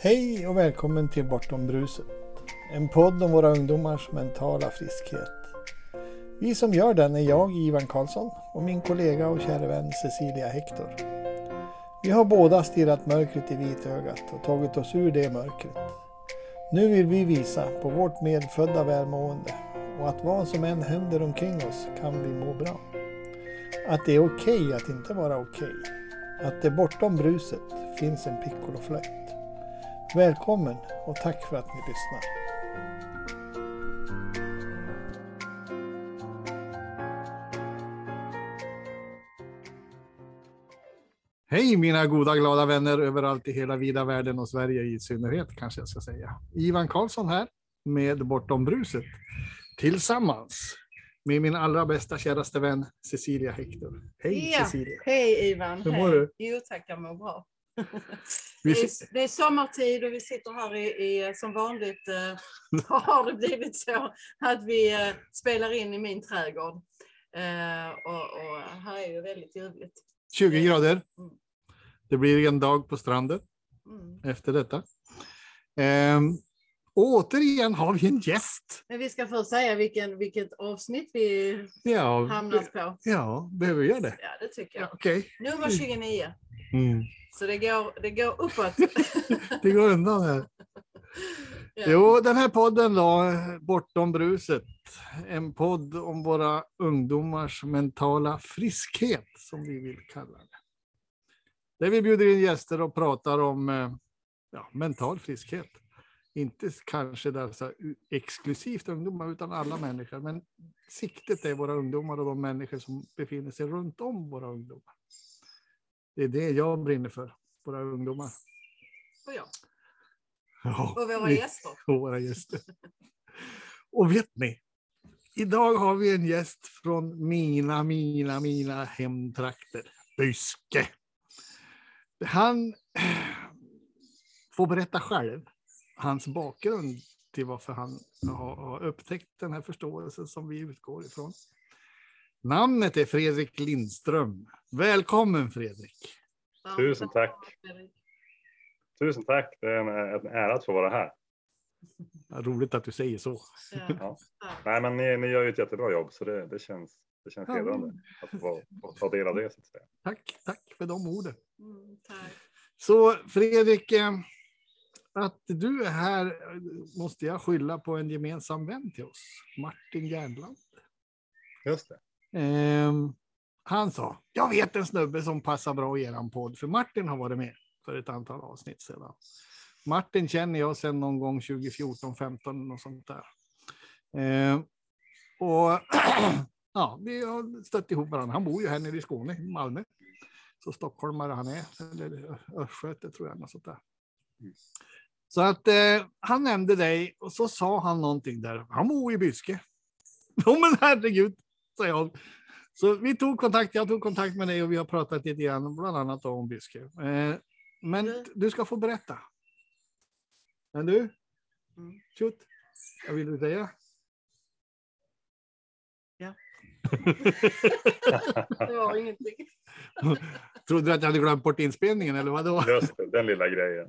Hej och välkommen till Bortom bruset. En podd om våra ungdomars mentala friskhet. Vi som gör den är jag, Ivan Karlsson, och min kollega och kära vän Cecilia Hector. Vi har båda stirrat mörkret i vitögat och tagit oss ur det mörkret. Nu vill vi visa på vårt medfödda välmående och att vad som än händer omkring oss kan vi må bra. Att det är okej okay att inte vara okej. Okay. Att det bortom bruset finns en piccoloflöjt. Välkommen och tack för att ni lyssnar. Hej mina goda glada vänner överallt i hela vida världen och Sverige i synnerhet kanske jag ska säga. Ivan Karlsson här med Bortom bruset tillsammans med min allra bästa käraste vän Cecilia Hector. Hej ja, Cecilia! Hej Ivan! Hur mår du? Jo tack, jag mår bra. Det är, det är sommartid och vi sitter här i, i som vanligt eh, har det blivit så att vi eh, spelar in i min trädgård. Eh, och, och här är ju väldigt ljuvligt. 20 grader. Mm. Det blir en dag på stranden Mm. efter detta. Ehm, och återigen har vi en gäst. Men vi ska först säga vilken, vilket avsnitt vi Ja, hamnat på. ja behöver vi göra det? Ja, det tycker Ja, jag. Okej. Nummer 29. Mm. Så det går, det går uppåt. Det går undan här. Ja. Jo, den här podden då, Bortom bruset. En podd om våra ungdomars mentala friskhet, som vi vill kalla det. Där vi bjuder in gäster och pratar om eh, ja, mental friskhet. Inte kanske här exklusivt ungdomar, utan alla människor. Men siktet är våra ungdomar och de människor som befinner sig runt om våra ungdomar. Det är det jag brinner för, våra ungdomar. Och ja. Ja, Och våra gäster. och våra gäster. Och vet ni? Idag har vi en gäst från mina, mina, mina hemtrakter. Byske. Han får berätta själv hans bakgrund till varför han har upptäckt den här förståelsen som vi utgår ifrån. Namnet är Fredrik Lindström. Välkommen Fredrik. Tusen tack. Tusen tack. Det är en, en ära att få vara här. Ja, Roligt att du säger så. Ja. Nej, men ni, ni gör ju ett jättebra jobb så det, det känns, det känns Ja. hedrande att få, få ta del av det. Så att säga. Tack, tack för de orden. Mm, tack. Så Fredrik, eh, att du är här måste jag skylla på en gemensam vän till oss, Martin Järnland. Just det. Ehm, han sa, jag vet en snubbe som passar bra i eran podd, för Martin har varit med för ett antal avsnitt sedan. Martin känner jag sedan någon gång 2014, 15 och sånt där. Eh, och ja, vi har stött ihop varandra. Han bor ju här nere i Skåne, i Malmö. Så stockholmare han är, eller östgöte tror jag. Något sånt där. Så att eh, han nämnde dig och så sa han någonting där. Han bor i Byske. Jo men herregud, sa jag. Så vi tog kontakt, jag tog kontakt med dig och vi har pratat lite grann, bland annat om Byske. Eh, men Mm. du ska få berätta. Men du? Mm. Shoot. Vad vill du säga? Det var ingenting. Trodde du att jag hade glömt bort inspelningen eller vad då? Just det, den lilla grejen.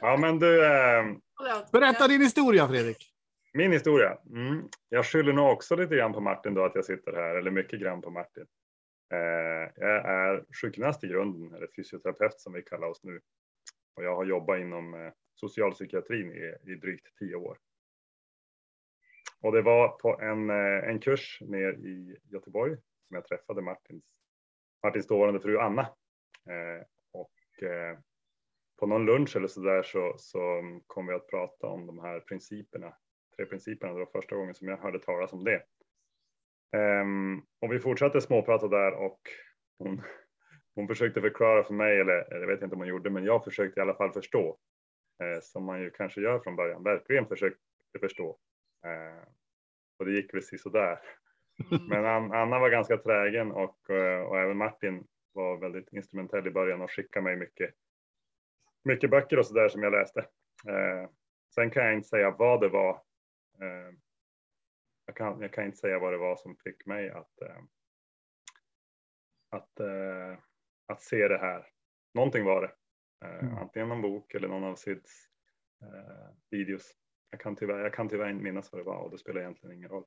Ja, men du, eh. Berätta din historia Fredrik min historia. Mm. Jag skyller nog också lite grann på Martin då att jag sitter här, eller mycket grann på Martin. Eh, jag är sjukgymnast i grunden, eller fysioterapeut som vi kallar oss nu. Och jag har jobbat inom eh, socialpsykiatrin i, i drygt tio år. Och det var på en, eh, en kurs ner i Göteborg som jag träffade Martins, Martins dåvarande fru Anna. Eh, och eh, på någon lunch eller så där så, så kom vi att prata om de här principerna, tre principerna. Det var första gången som jag hörde talas om det. Ehm, och vi fortsatte småprata där och hon, hon försökte förklara för mig, eller jag vet inte om hon gjorde, men jag försökte i alla fall förstå. Eh, som man ju kanske gör från början, verkligen försökte förstå. Eh, och det gick väl sådär. Mm. Men An- Anna var ganska trägen och, eh, och även Martin var väldigt instrumentell i början och skickade mig mycket, mycket böcker och sådär som jag läste. Eh, sen kan jag inte säga vad det var. Eh, jag, kan, jag kan inte säga vad det var som fick mig att, eh, att, eh, att se det här. Någonting var det. Eh, Mm. Antingen någon bok eller någon av Sids eh, videos. Jag kan, tyvärr, jag kan tyvärr inte minnas vad det var och det spelar egentligen ingen roll.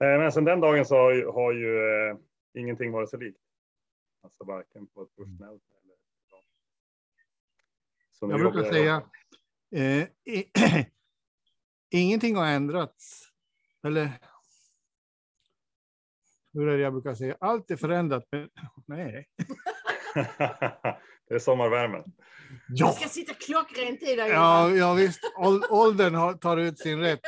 Eh, men sen den dagen så har ju, har ju ingenting varit sig likt. Alltså varken på ett professionellt eller privat. Så Jag brukar säga, eh, ingenting har ändrats. Eller hur är det jag brukar säga? Allt är förändrat. Men, nej. det är sommarvärmen. Det ska sitta klockrent i dig. Ja, ja visst. Ål- Åldern tar ut sin rätt.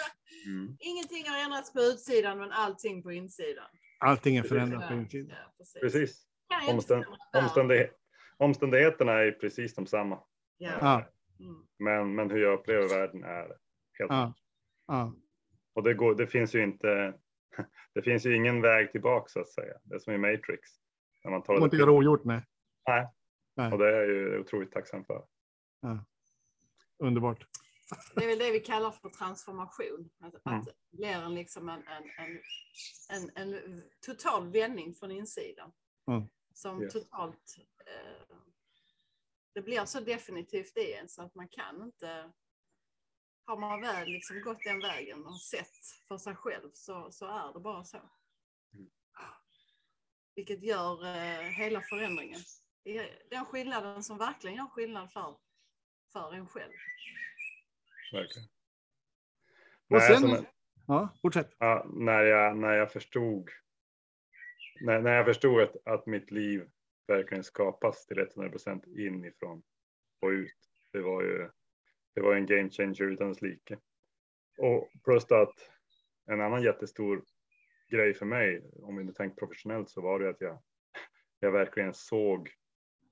Mm. Ingenting har ändrats på utsidan men allting på insidan. Allting är förändrat på Ja, insidan. ja, precis. Precis. Kan jag inte Omstän stämma där. omständighe omständigheterna är precis de samma. Ja. Ja, Mm. Men, men hur jag upplever världen är helt ja, ja. Och det, går, det finns ju inte. Det finns ju ingen väg tillbaka så att säga. Det är som i Matrix. När man tar Det går inte göra ogjort, nej. Nej. Nej. Och det är ju otroligt tacksam för. Underbart. Det är väl det vi kallar för transformation. Att, Mm. att det blir en, liksom en, en, en, en, en total vändning från insidan. Mm. Som Yes. totalt... Eh, det blir så definitivt i en så att man kan inte... Har man väl liksom gått den vägen och sett för sig själv så, så är det bara så. Mm. Vilket gör eh, hela förändringen. Den skillnaden som verkligen gör skillnad för, för en själv. Verkligen. Och Nej, sen- så när, Ja, fortsätt. ja, när, jag, när jag förstod. När, när jag förstod att, att mitt liv verkligen skapas till 100 procent inifrån och ut. Det var ju. Det var en game changer utan dess like. Och plus att en annan jättestor grej för mig, om vi nu tänker professionellt, så var det att jag, jag verkligen såg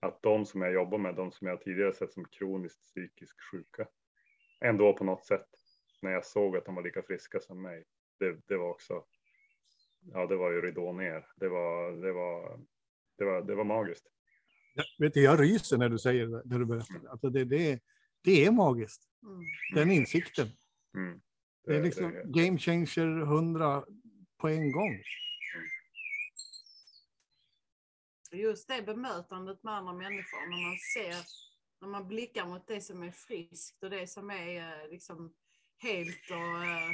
att de som jag jobbar med, de som jag tidigare sett som kroniskt psykiskt sjuka, ändå på något sätt, när jag såg att de var lika friska som mig, det, det var också, ja det var ju ridå ner. Det var, det var, det var, det var magiskt. Ja, vet du, jag ryser när du säger det, när du berättar. Alltså det, det, det är magiskt. Mm. Den insikten. Mm. Det är liksom game changer 100 på en gång. Just det bemötandet med andra människor när man ser, när man blickar mot det som är friskt och det som är eh, liksom helt och eh,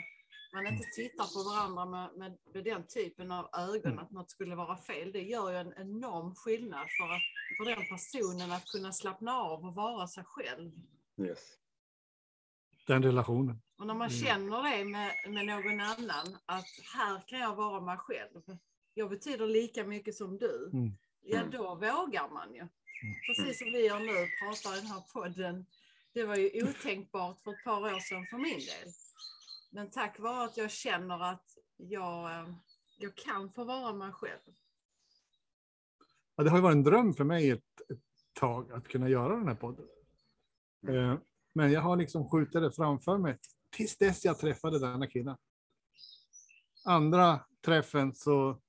man inte tittar på varandra med, med, med den typen av ögon att något skulle vara fel. Det gör ju en enorm skillnad för, att, för den personen att kunna slappna av och vara sig själv. Yes. Den relationen. Och när man Mm. känner det med, med någon annan, att här kan jag vara mig själv. Jag betyder lika mycket som du. Mm. Ja, Mm. då vågar man ju. Precis som vi gör nu, pratar i den här podden. Det var ju otänkbart för ett par år sedan för min del. Men tack vare att jag känner att jag, eh, jag kan få vara mig själv. Ja, det har ju varit en dröm för mig ett, ett tag att kunna göra den här podden. Mm. Eh, Men jag har liksom skjutit det framför mig tills dess jag träffade denna kvinna. Andra träffen så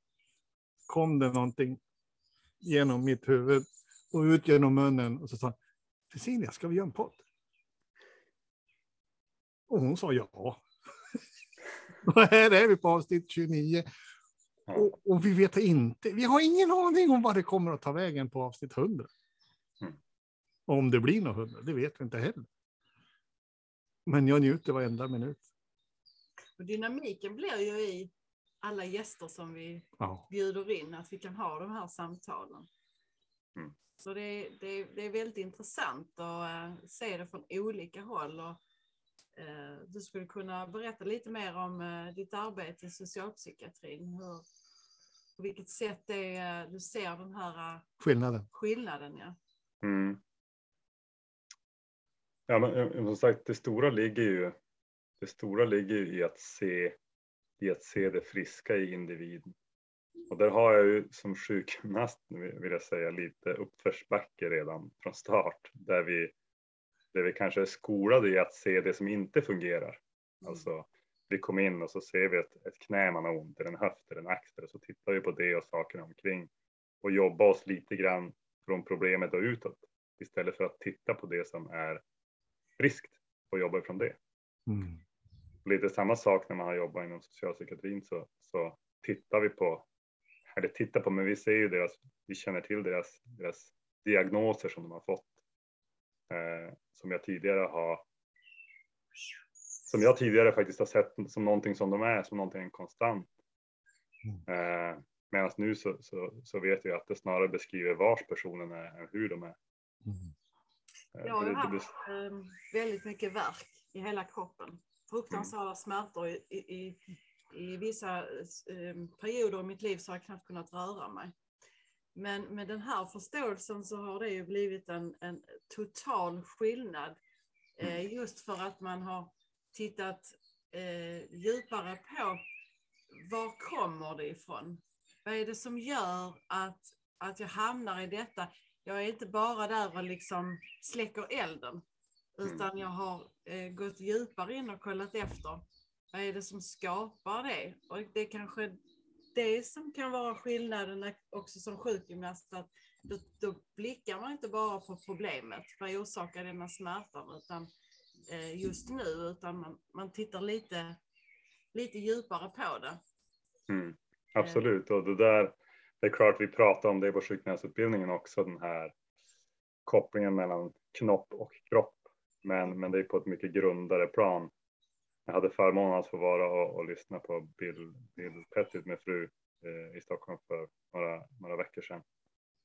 kom det någonting genom mitt huvud och ut genom munnen och så sa Cecilia, ska vi göra en podd? Och hon sa ja. och här är vi på avsnitt 29. Ja. Och, och vi vet inte, vi har ingen aning om vad det kommer att ta vägen på avsnitt 100. Och om det blir något 100, det vet vi inte heller. Men jag njuter varenda minut. Och dynamiken blir ju i alla gäster som vi Ja. bjuder in, att vi kan ha de här samtalen. Mm. Så det, det, det är väldigt intressant att eh, se det från olika håll. Och, eh, du skulle kunna berätta lite mer om eh, ditt arbete i socialpsykiatrin. Hur, på vilket sätt det, är, du ser den här Skillnaden. skillnaden. Ja. Mm. Ja, men eh, som sagt, det stora ligger ju. Det stora ligger ju i att se i att se det friska i individen. Och där har jag ju som sjukgymnast vill jag säga lite uppförsbacke redan från start där vi där vi kanske är skolade i att se det som inte fungerar. Alltså vi kom in och så ser vi ett, ett knä man har ont eller en höft eller en axel så tittar vi på det och sakerna omkring och jobba oss lite grann från problemet och utåt istället för att titta på det som är friskt och jobba ifrån det. Mm. Lite samma sak när man har jobbat inom socialpsykiatrin så, så tittar vi på, eller tittar på, men vi ser ju deras, vi känner till deras, deras diagnoser som de har fått eh, som jag tidigare har som jag tidigare faktiskt har sett som någonting som de är, som någonting konstant. Eh, Medan nu så, så, så vet jag att det snarare beskriver vars personen är än hur de är. Eh, Jag har haft väldigt mycket värk i hela kroppen. Fruktansvärda smärtor. I, i, i, vissa eh, perioder i mitt liv så har jag knappt kunnat röra mig. Men med den här förståelsen så har det ju blivit en, en total skillnad. Eh, just för att man har tittat eh, djupare på var kommer det ifrån? Vad är det som gör att, att jag hamnar i detta? Jag är inte bara där och liksom släcker elden, utan jag har eh, gått djupare in och kollat efter. Vad är det som skapar det? Och det är kanske det som kan vara skillnaden också som sjukgymnast, att då, då blickar man inte bara på problemet, vad orsakar denna smärtan, utan eh, just nu, utan man, man tittar lite, lite djupare på det. Mm, absolut, och det där, det är klart vi pratar om det vår sjukgymnastutbildningen också, den här kopplingen mellan knopp och kropp. Men, men det är på ett mycket grundare plan. Jag hade förmånen att få vara och, och lyssna på Bill, Bill Pettit med fru eh, i Stockholm för några, några veckor sedan.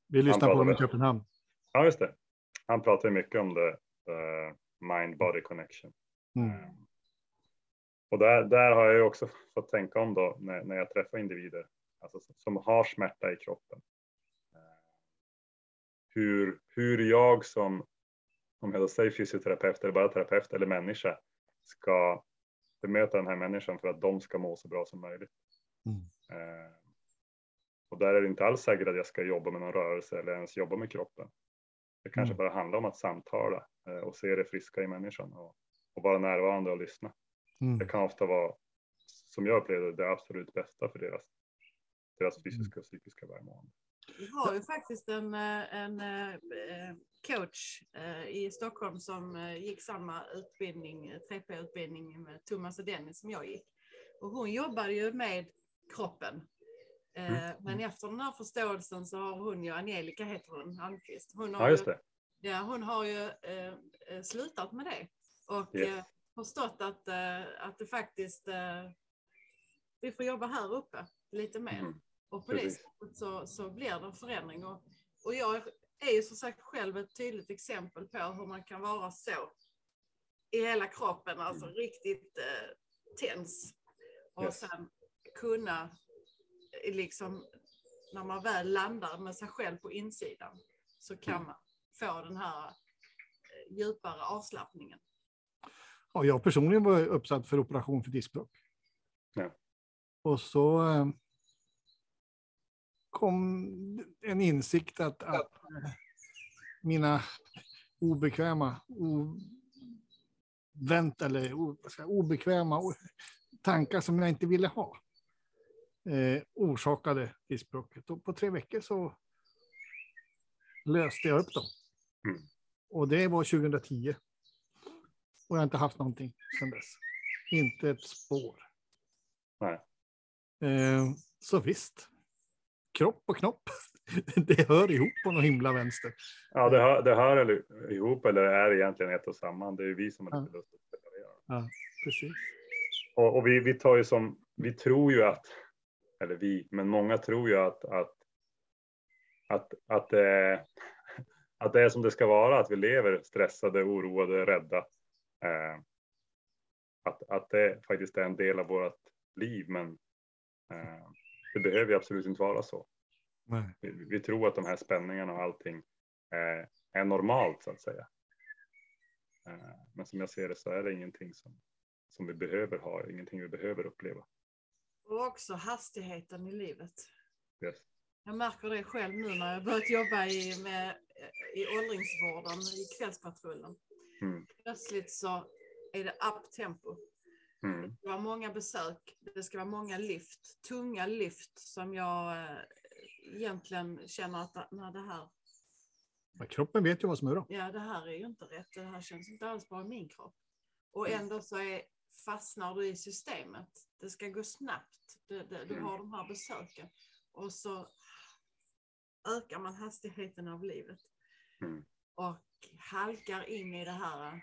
Vi lyssnar på dem i Köpenhamn. Ja, just det. Han pratar ju mycket om det, eh, mind-body connection. Mm. Eh, Och där, där har jag ju också fått tänka om då när, när jag träffar individer alltså, som- har smärta i kroppen. Eh, Hur, hur jag som, om jag då säger fysioterapeut eller bara terapeut eller människa ska bemöta den här människan för att de ska må så bra som möjligt. Mm. Eh, och där är det inte alls säkert att jag ska jobba med någon rörelse eller ens jobba med kroppen. Det kanske Mm. bara handlar om att samtala eh, och se det friska i människan och, och vara närvarande och lyssna. Mm. Det kan ofta vara, som jag upplevde det absolut bästa för deras, deras fysiska och psykiska välmående. Vi har ju faktiskt en, eh, en eh, coach eh, i Stockholm som gick samma utbildning, 3P-utbildning med Thomas och Dennis som jag gick. Och hon jobbade ju med kroppen. Eh, Men efter den här förståelsen så har hon ju, Angelica heter hon, Almqvist. Hon har Ja, just ju, det. ja, hon har ju eh, eh, slutat med det. Och Yes. eh, förstått att, eh, att det faktiskt, eh, vi får jobba här uppe lite mer. Mm. Och på det Precis. sättet så, så blir det en förändring. Och, och jag är ju som sagt själv ett tydligt exempel på hur man kan vara så i hela kroppen, alltså riktigt eh, tens. Och Yes. sen kunna, eh, liksom, när man väl landar med sig själv på insidan, så kan Mm. man få den här eh, djupare avslappningen. Ja, jag personligen var uppsatt för operation för diskbråck. Ja. Och så eh, kom en insikt att, att eh, mina obekväma, ovänt eller obekväma tankar som jag inte ville ha eh, orsakade diskbråcket. Och på tre veckor så löste jag upp dem. Mm. Och det var 2010. Och jag har inte haft någonting sedan dess. Inte ett spår. Nej. Eh, så visst. Kropp och knopp. Det hör ihop på någon himla vänster. Ja, det hör, det hör eller- ihop eller är egentligen ett och samma. Det är vi som har lite lust att separera. Precis. Och, och vi, vi tar ju som, vi tror ju att, eller vi, men många tror ju att, att, att, att, det, att det är som det ska vara, att vi lever stressade, oroade, rädda. Eh, att, att det faktiskt är en del av vårt liv, men eh, det behöver ju absolut inte vara så. Nej. Vi, vi tror att de här spänningarna och allting eh, är normalt så att säga. Eh, men som jag ser det så är det ingenting som, som vi behöver ha, ingenting vi behöver uppleva. Och också hastigheten i livet. Yes. Jag märker det själv nu när jag börjat jobba i, med, i åldringsvården i kvällspatrullen. Mm. Plötsligt så är det up tempo. Mm. Det ska vara många besök, det ska vara många lyft, tunga lyft som jag eh, egentligen känner att när det här, Men kroppen vet ju vad som är bra. ja det här är ju inte rätt, det här känns inte alls bra i min kropp. Och Mm. ändå så är, fastnar du i systemet. Det ska gå snabbt, det, du Mm. har de här besöken. Och så ökar man hastigheten av livet. Mm. Och halkar in i det här eh,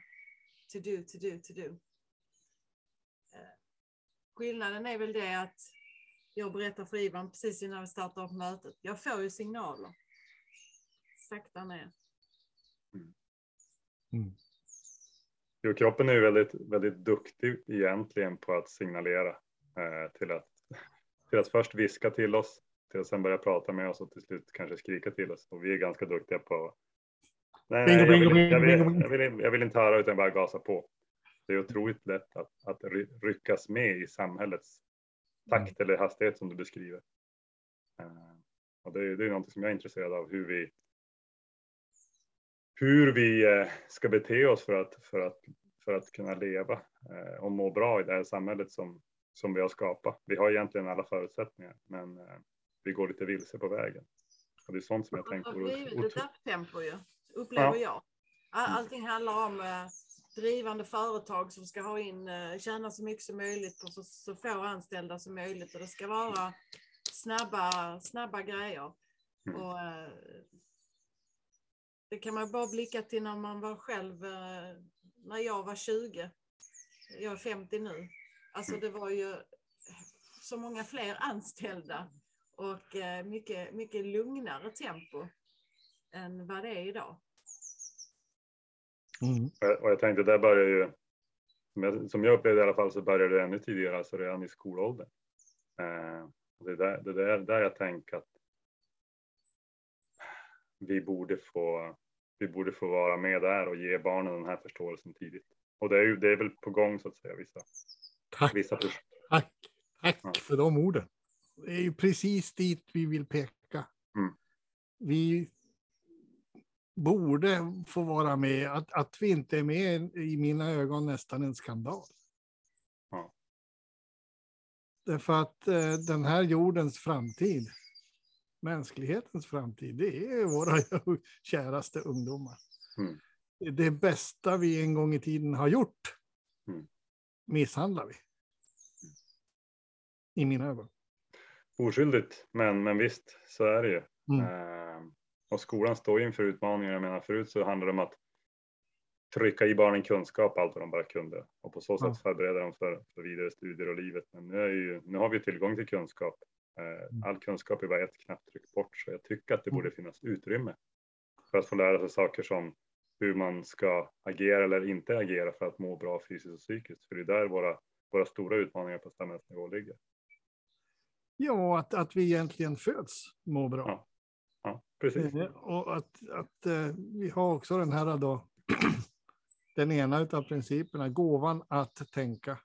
to do, to do, to do. Skillnaden är väl det att jag berättar för Ivan precis innan vi startar upp mötet. Jag får ju signaler. Sakta ner. Jo, kroppen är väldigt, väldigt duktig egentligen på att signalera eh, till, att, till att först viska till oss, till att sen börja prata med oss och till slut kanske skrika till oss. Och vi är ganska duktiga på Nej, nej, jag, vill, jag, vill, jag, vill, jag vill inte höra utan bara gasa på. Det är otroligt lätt att, att ry- ryckas med i samhällets takt eller hastighet som du beskriver. Eh, och det, är- det är något som jag är intresserad av, hur vi, hur vi eh, ska bete oss för att, för att, för att kunna leva eh, och må bra i det här samhället som, som vi har skapat. Vi har egentligen alla förutsättningar, men vi går lite vilse på vägen. Och det är sånt som jag Det tänker vore blivit otro- ett upptempo ju, upplever Ja. jag. All, allting handlar om drivande företag som ska ha in, eh, tjäna så mycket som möjligt och så, så få anställda som möjligt. Och det ska vara snabba, snabba grejer. Mm. Och, eh, det kan man bara blicka till när man var själv, eh, när jag var 20. Jag är 50 nu. Alltså det var ju så många fler anställda och mycket, mycket lugnare tempo än vad det är idag. Mm. Och jag- tänkte, där börjar ju, som jag, upplevde i alla fall, så började det ännu tidigare, alltså redan i skolåldern. Eh, det är där, det är där, där jag tänker att vi borde få, vi borde få vara med där och ge barnen den här förståelsen tidigt. Och det är ju, det är väl på gång så att säga, vissa, Tack, vissa tack, tack Ja. för de orden. Det är ju precis dit vi vill peka. Mm. Vi borde få vara med. Att, att vi inte är med i mina ögon nästan en skandal. Ja. Därför att eh, den här jordens framtid, mänsklighetens framtid, det är våra käraste ungdomar. Mm. Det bästa vi en gång i tiden har gjort Mm. misshandlar vi. I mina ögon. Oskyldigt, men, men visst, så är det ju. Mm. Eh, och skolan står ju inför utmaningar. Jag menar förut så handlade det om att trycka i barnen kunskap allt vad de bara kunde och på så sätt förbereda dem för, för vidare studier och livet. Men nu, är ju, nu har vi tillgång till kunskap. Eh, Mm. all kunskap är bara ett knapptryck bort så jag tycker att det Mm. borde finnas utrymme för att få lära sig saker som hur man ska agera eller inte agera för att må bra fysiskt och psykiskt. För det är där våra, våra stora utmaningar på samhällsnivå ligger. Ja, att, att vi egentligen föds må bra. Ja. Ja, precis. Eh, Och att, att eh, vi har också den här då, den ena av principerna, gåvan att tänka,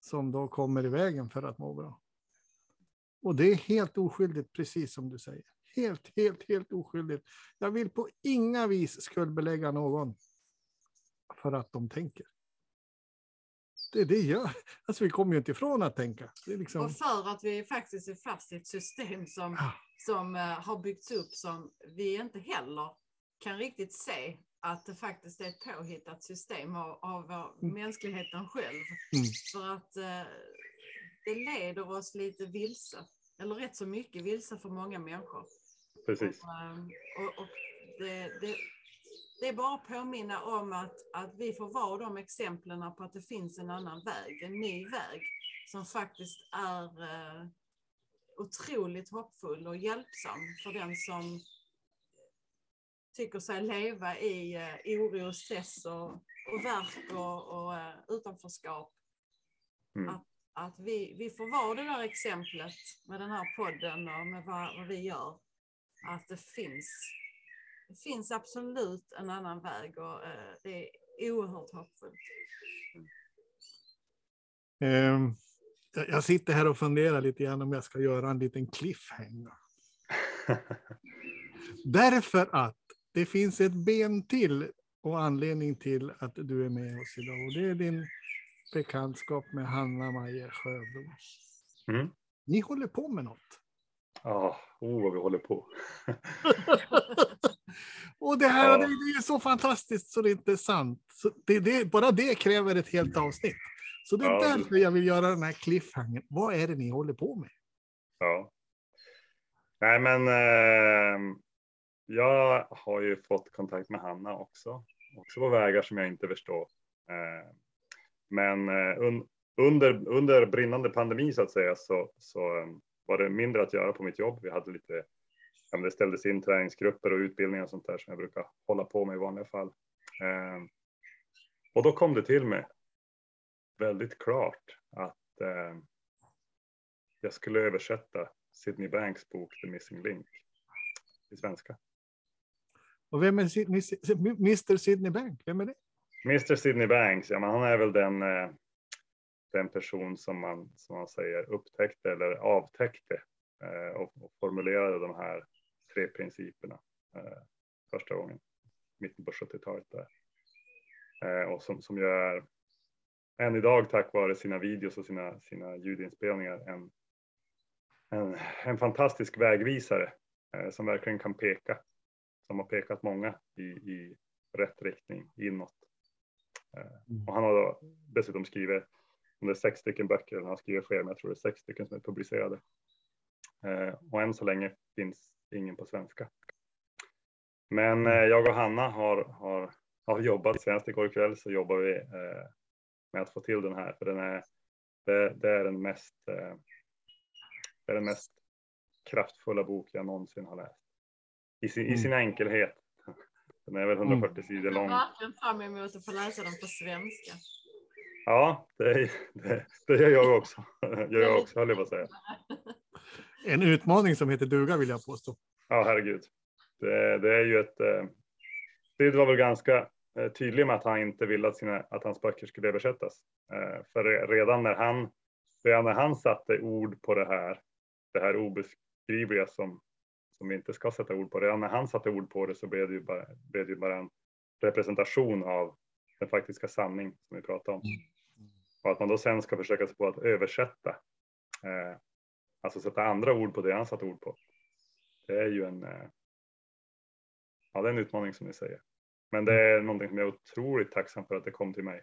som då kommer i vägen för att må bra. Och det är helt oskyldigt, precis som du säger. Helt, helt, helt oskyldigt. Jag vill på inga vis skuldbelägga någon för att de tänker. Det, det gör, alltså vi kommer ju inte ifrån att tänka. Det är liksom, Och för att vi faktiskt är fast i ett system som, Ah. Som eh, har byggts upp som vi inte heller kan riktigt se att det faktiskt är ett påhittat system av, av Mm. mänskligheten själv. Mm. För att eh, det leder oss lite vilse, eller rätt så mycket vilse för många människor. precis. Och, ehm, och, och det, det, det är bara att påminna om att, att vi får vara de exemplen på att det finns en annan väg, en ny väg som faktiskt är eh, otroligt hoppfull och hjälpsam för den som tycker sig leva i eh, oro, stress och, och värk och, och eh, utanförskap. Mm. Att, att vi, vi får vara det där exemplet med den här podden och med vad, vad vi gör. Att det finns, det finns absolut en annan väg och eh, det är oerhört hoppfullt. Jag jag sitter här och funderar lite grann om jag ska göra en liten cliffhanger. Därför att det finns ett ben till och anledning till att du är med oss idag. Och det är din bekantskap med Hanna Majer Sjöblom. Mm. Ni håller på med något. Ja, oh vad vi håller på. Och det här Ja. det, är så fantastiskt så det är inte sant. Så det, det, bara det kräver ett helt avsnitt. Så det är Ja, det- därför jag vill göra den här cliffhangern. Vad är det ni håller på med? Ja. Nej, men eh, jag har ju fått kontakt med Hanna också, också på vägar som jag inte förstår. Eh, men un, under, under brinnande pandemi så att säga så, så eh, var det mindre att göra på mitt jobb. Vi hade lite, ja, det ställdes in träningsgrupper och utbildningar och sånt där som jag brukar hålla på med i vanliga fall. Eh, och då kom det till mig väldigt klart att eh, jag skulle översätta Sydney Banks bok The Missing Link till svenska. Och vem är Mr Sydney Bank? Vem är det? Mr Sydney Banks, ja, men han är väl den, eh, den person som man, som man säger upptäckte eller avtäckte eh, och, och formulerade de här tre principerna eh, första gången, mitten på 70-talet. Där. Och som, som ju är än idag tack vare sina videos och sina, sina ljudinspelningar en, en, en fantastisk vägvisare som verkligen kan peka, som har pekat många i, i rätt riktning inåt. Mm. Och han har dessutom skrivit, om det är sex stycken böcker, han har skrivit fler, men jag tror det är sex stycken som är publicerade. Eh, och än så länge finns ingen på svenska. Men eh, jag och Hanna har, har, har jobbat, senast igår kväll så jobbar vi eh, med att få till den här, för den är, det, det är den mest, det är den mest kraftfulla bok jag någonsin har läst. I sin, i Mm. sin enkelhet. Den är väl 140 sidor Jag ser lång. verkligen fram emot att få läsa den på svenska. Ja, det, det, det gör jag också. gör jag också, höll jag på att säga. En utmaning som heter duga vill jag påstå. Ja, herregud. Det, det är ju ett... Eh, Sid var väl ganska eh, tydlig med att han inte ville att, sina, att hans böcker skulle översättas. Eh, för re- redan när han, redan när han satte ord på det här, det här obeskrivliga som, som vi inte ska sätta ord på, redan när han satte ord på det så blev det ju bara, blev det ju bara en representation av den faktiska sanning som vi pratar om. Och att man då sen ska försöka sig på att översätta, eh, alltså sätta andra ord på det han satt ord på. Det är ju en, eh, ja det är en utmaning som ni säger. Men det är någonting som jag är otroligt tacksam för att det kom till mig.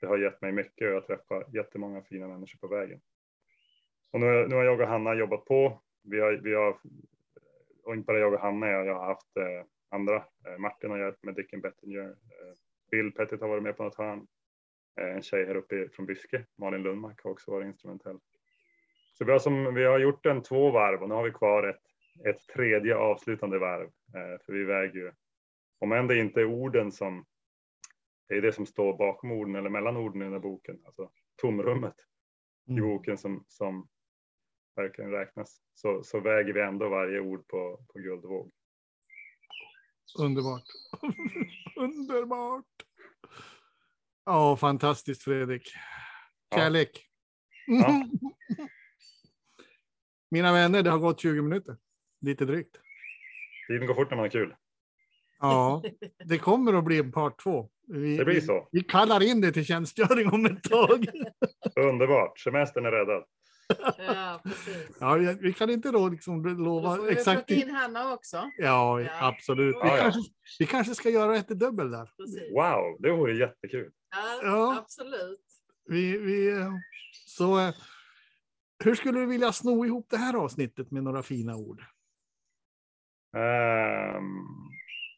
Det har gett mig mycket och jag träffar jättemånga fina människor på vägen. Och nu, nu har jag och Hanna jobbat på. Vi har, vi har, och inte bara jag och Hanna, jag, har haft eh, andra. Eh, Martin har hjälpt med Dicken Bettinger. Eh, Bill Pettit har varit med på något hörn. Eh, en tjej här uppe från Byske, Malin Lundmark, har också varit instrumentell. Så vi har, som, vi har gjort en två varv och nu har vi kvar ett, ett tredje avslutande varv. Eh, för vi väger ju, om än det inte är orden som, det är det som står bakom orden eller mellan orden i den här boken, alltså tomrummet i Mm. boken som, som verkligen räknas, så, så väger vi ändå varje ord på, på guldvåg. Underbart. Underbart. Ja, fantastiskt Fredrik. Ja. Kärlek. Ja. Mina vänner, det har gått 20 minuter. Lite drygt. Tiden går fort när man har kul. Ja, det kommer att bli en part två. Vi, Det blir vi- så. Vi kallar in det till tjänstgöring om ett tag. Underbart. Semestern är räddad. Ja, precis. Ja, vi- vi kan inte då liksom Då lova får vi exakt. plocka in Hanna också. Ja, Ja. absolut. Vi, Ja, ja. kanske, vi kanske ska göra ett dubbel där. Precis. Wow, det vore jättekul. Ja, Ja. absolut. Vi, vi, så, eh, hur skulle du vilja sno ihop det här avsnittet med några fina ord? Ehm,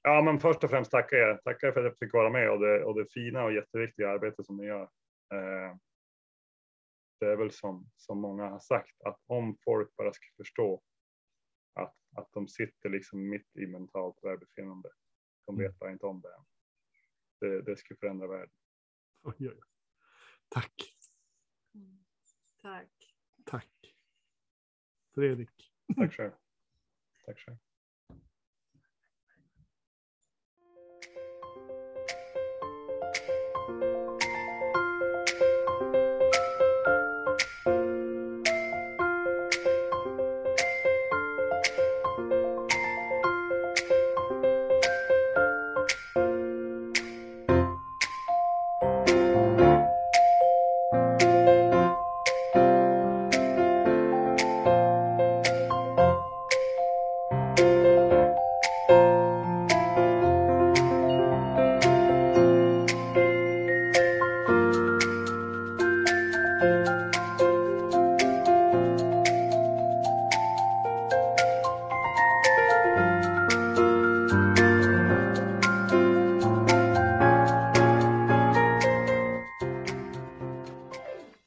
ja, men först och främst tackar jag. Tackar för att jag fick vara med och det, och det fina och jätteviktiga arbete som ni gör. Ehm, det är väl som, som många har sagt, att om folk bara ska förstå att, att de sitter liksom mitt i mentalt välbefinnande. De vet bara inte om det än. Det, det skulle förändra världen. Oj, oj, oj. Tack, Mm. Tack. tack. Fredrik. Tack själv. Tack själv.